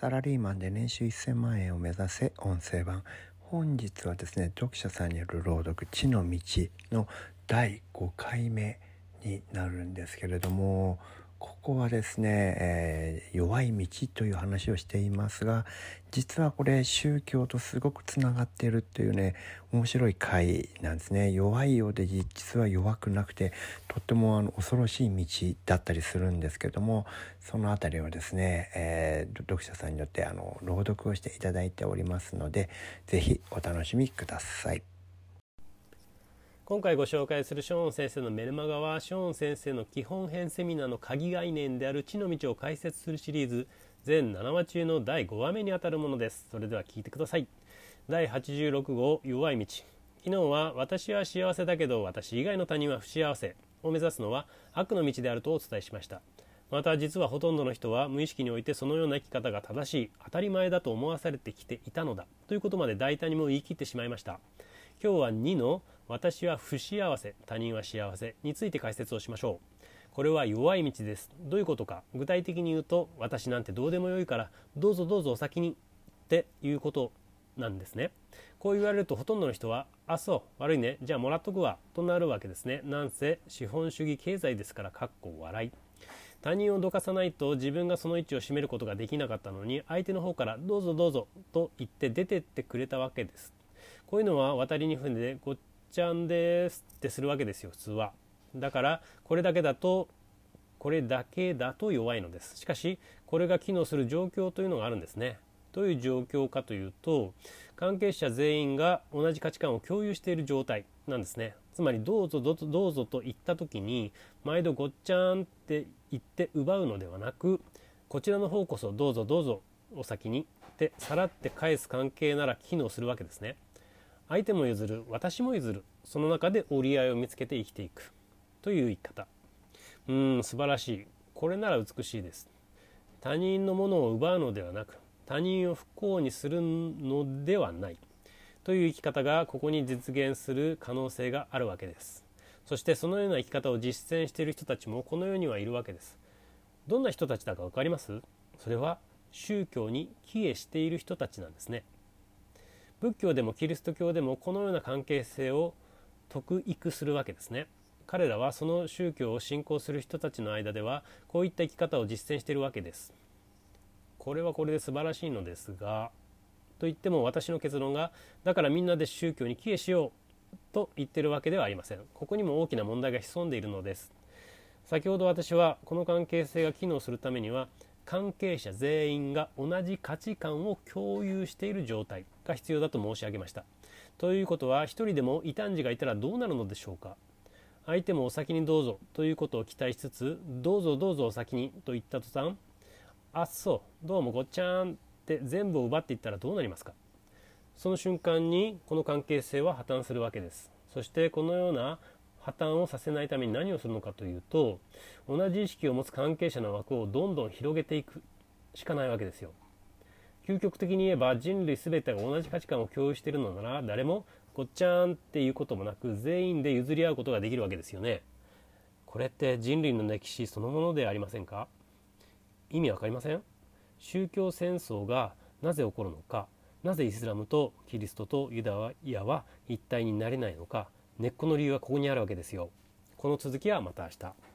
サラリーマンで年収1000万円を目指せ音声版。本日はですね読者さんによる朗読「地の道」の第5回目になるんですけれどもここはですね、えー、弱い道という話をしていますが実はこれ宗教とすごくつながっているというね面白い回なんですね弱いようで実は弱くなくてとってもあの恐ろしい道だったりするんですけどもその辺りはですね、えー、読者さんによってあの朗読をしていただいておりますので是非お楽しみください。今回ご紹介するショーン先生のメルマガはショーン先生の基本編セミナーの鍵概念である地の道を解説するシリーズ全7話中の第5話目にあたるものです。それでは聞いてください。第86号弱い道。昨日は私は幸せだけど私以外の他人は不幸せ。を目指すのは悪の道であるとお伝えしました。また実はほとんどの人は無意識においてそのような生き方が正しい当たり前だと思わされてきていたのだ。ということまで大胆にも言い切ってしまいました。今日は2の私は不幸せ他人は幸せについて解説をしましょう。これは弱い道です。どういうことか。具体的に言うと私なんてどうでもよいからどうぞどうぞお先にっていうことなんですね。こう言われるとほとんどの人はあそう悪いね。じゃあもらっとくわ。となるわけですね。なんせ資本主義経済ですからかっこ笑い。他人をどかさないと自分がその位置を占めることができなかったのに相手の方からどうぞどうぞと言って出てってくれたわけです。こういうのは渡りに船でごっちゃんですってするわけですよ普通は。だからこれだけだとこれだけだと弱いのです。しかしこれが機能する状況というのがあるんですね。どういう状況かというと関係者全員が同じ価値観を共有している状態なんですね。つまりどうぞどうぞどうぞと言った時に毎度ごっちゃんって言って奪うのではなくこちらの方こそどうぞどうぞお先にってさらって返す関係なら機能するわけですね。相手も譲る私も譲る。その中で折り合いを見つけて生きていく。という生き方。うん素晴らしい。これなら美しいです。他人のものを奪うのではなく他人を不幸にするのではない。という生き方がここに実現する可能性があるわけです。そしてそのような生き方を実践している人たちもこの世にはいるわけです。どんな人たちだか分かります？それは宗教に帰依している人たちなんですね。仏教でもキリスト教でもこのような関係性を得育するわけですね。彼らはその宗教を信仰する人たちの間ではこういった生き方を実践しているわけです。これはこれで素晴らしいのですがと言っても私の結論がだからみんなで宗教に帰依しようと言っているわけではありません。ここにも大きな問題が潜んでいるのです。先ほど私はこの関係性が機能するためには関係者全員が同じ価値観を共有している状態が必要だと申し上げました。ということは一人でも異端児がいたらどうなるのでしょうか。相手もお先にどうぞということを期待しつつどうぞどうぞお先にと言った途端あっそうどうもごっちゃーんって全部を奪っていったらどうなりますか。その瞬間にこの関係性は破綻するわけです。そしてこのような破綻をさせないために何をするのかというと同じ意識を持つ関係者の枠をどんどん広げていくしかないわけですよ。究極的に言えば人類全てが同じ価値観を共有しているのなら誰もごっちゃんっていうこともなく全員で譲り合うことができるわけですよね。これって人類の歴史そのものでありませんか？意味わかりません？宗教戦争がなぜ起こるのか？なぜイスラムとキリストとユダヤは一体になれないのか？根っこの理由はここにあるわけですよ。この続きはまた明日。